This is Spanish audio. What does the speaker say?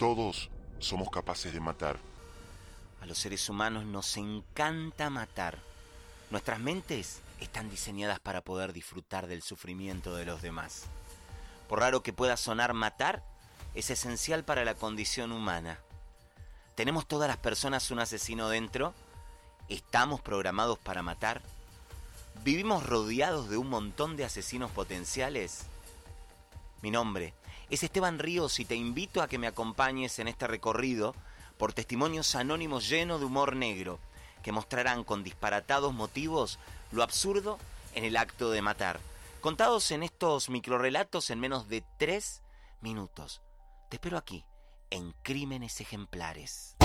Todos somos capaces de matar. A los seres humanos nos encanta matar. Nuestras mentes están diseñadas para poder disfrutar del sufrimiento de los demás. Por raro que pueda sonar matar, es esencial para la condición humana. ¿Tenemos todas las personas un asesino dentro? ¿Estamos programados para matar? ¿Vivimos rodeados de un montón de asesinos potenciales? Mi nombre es Esteban Ríos y te invito a que me acompañes en este recorrido por testimonios anónimos llenos de humor negro que mostrarán con disparatados motivos lo absurdo en el acto de matar, contados en estos microrelatos en menos de tres minutos. Te espero aquí, en Crímenes Ejemplares.